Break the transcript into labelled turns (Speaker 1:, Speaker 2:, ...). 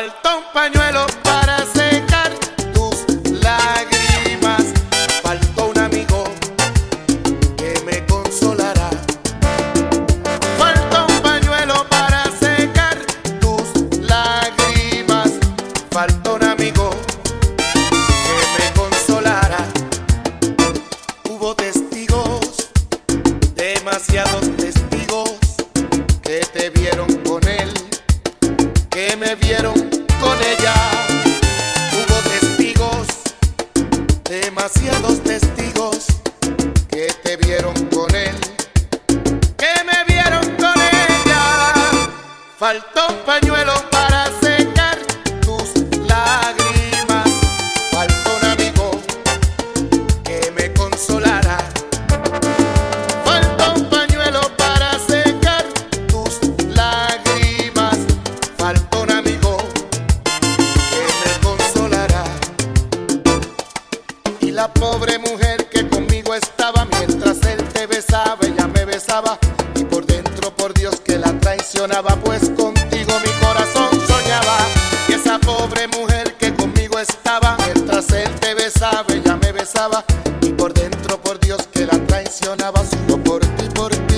Speaker 1: Faltó un pañuelo para secar tus lágrimas. Faltó un amigo que me consolará. Faltó un pañuelo para secar tus lágrimas. Faltó un amigo que me consolará. Hubo testigos, demasiados testigos que te vieron con él, que me vieron ella. Hubo testigos, demasiados testigos que te vieron con él, que me vieron con ella. Faltó un pañuelo para secar La pobre mujer que conmigo estaba mientras él te besaba, ella me besaba y por dentro por Dios que la traicionaba, pues contigo mi corazón soñaba. Y esa pobre mujer que conmigo estaba mientras él te besaba, ella me besaba y por dentro por Dios que la traicionaba, solo por ti, por ti.